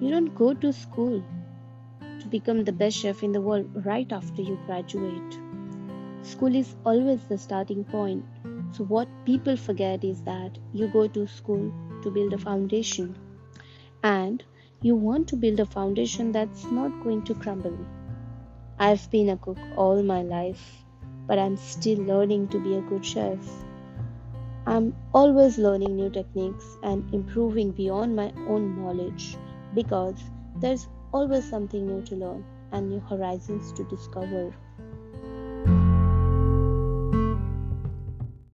don't go to school to become the best chef in the world right after you graduate. School is always the starting point. So, what people forget is that you go to school to build a foundation and you want to build a foundation that's not going to crumble. I've been a cook all my life, but I'm still learning to be a good chef. I'm always learning new techniques and improving beyond my own knowledge because there's always something new to learn and new horizons to discover.